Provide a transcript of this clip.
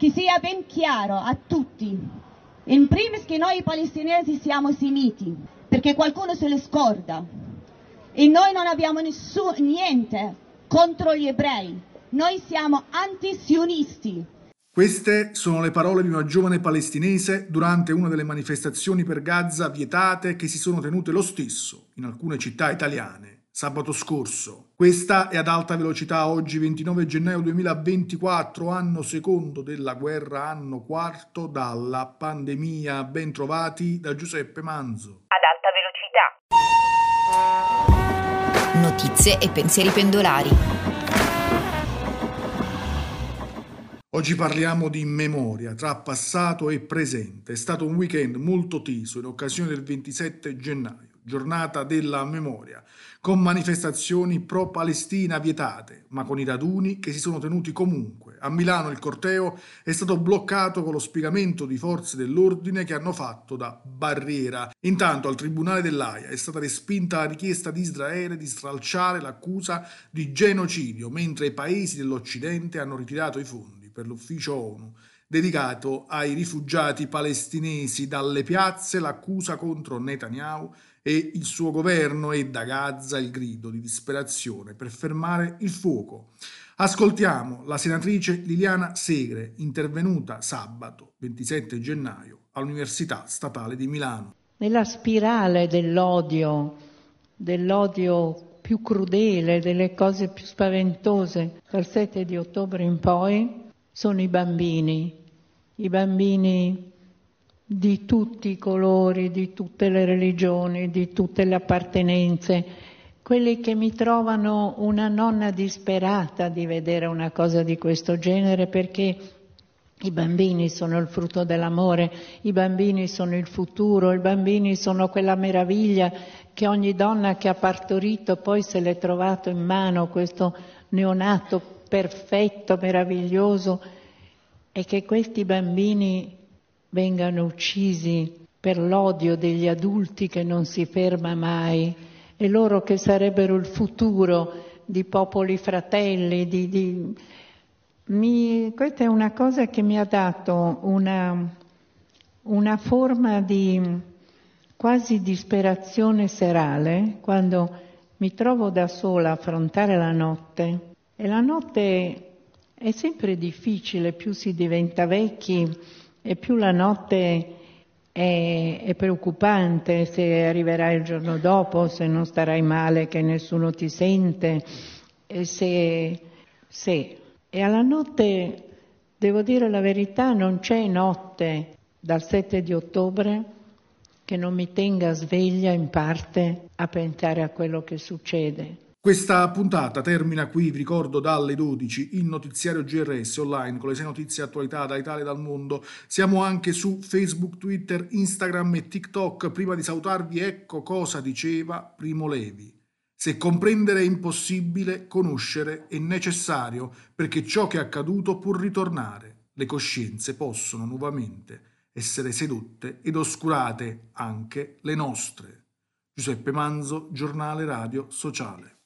che sia ben chiaro a tutti, in primis che noi palestinesi siamo semiti, perché qualcuno se le scorda, e noi non abbiamo nessun, niente contro gli ebrei, noi siamo antisionisti. Queste sono le parole di una giovane palestinese durante una delle manifestazioni per Gaza vietate che si sono tenute lo stesso in alcune città italiane sabato scorso. Questa è ad alta velocità oggi 29 gennaio 2024, anno secondo della guerra, anno quarto dalla pandemia. Ben trovati da Giuseppe Manzo. Ad alta velocità. Notizie e pensieri pendolari. Oggi parliamo di memoria tra passato e presente. È stato un weekend molto teso in occasione del 27 gennaio giornata della memoria, con manifestazioni pro-Palestina vietate, ma con i raduni che si sono tenuti comunque. A Milano il corteo è stato bloccato con lo spiegamento di forze dell'ordine che hanno fatto da barriera. Intanto al Tribunale dell'AIA è stata respinta la richiesta di Israele di stralciare l'accusa di genocidio, mentre i paesi dell'Occidente hanno ritirato i fondi per l'ufficio ONU dedicato ai rifugiati palestinesi dalle piazze l'accusa contro Netanyahu e il suo governo e da Gaza il grido di disperazione per fermare il fuoco. Ascoltiamo la senatrice Liliana Segre, intervenuta sabato 27 gennaio all'Università Statale di Milano. Nella spirale dell'odio, dell'odio più crudele, delle cose più spaventose, dal 7 di ottobre in poi, sono i bambini, i bambini di tutti i colori, di tutte le religioni, di tutte le appartenenze, quelli che mi trovano una nonna disperata di vedere una cosa di questo genere perché i bambini sono il frutto dell'amore, i bambini sono il futuro, i bambini sono quella meraviglia che ogni donna che ha partorito poi se l'è trovato in mano questo neonato perfetto, meraviglioso e che questi bambini vengano uccisi per l'odio degli adulti che non si ferma mai e loro che sarebbero il futuro di popoli fratelli. Di, di... Mi... questa è una cosa che mi ha dato una, una forma di quasi disperazione serale quando mi trovo da sola a affrontare la notte e la notte è sempre difficile, più si diventa vecchi e più la notte è, è, preoccupante se arriverai il giorno dopo, se non starai male, che nessuno ti sente, se, se. E alla notte, devo dire la verità, non c'è notte dal 7 di ottobre che non mi tenga sveglia in parte a pensare a quello che succede. Questa puntata termina qui, vi ricordo, dalle 12 il notiziario GRS online con le sei notizie attualità da Italia e dal mondo. Siamo anche su Facebook, Twitter, Instagram e TikTok. Prima di salutarvi, ecco cosa diceva Primo Levi. Se comprendere è impossibile, conoscere è necessario, perché ciò che è accaduto può ritornare. Le coscienze possono nuovamente essere sedotte ed oscurate anche le nostre. Giuseppe Manzo, giornale radio sociale.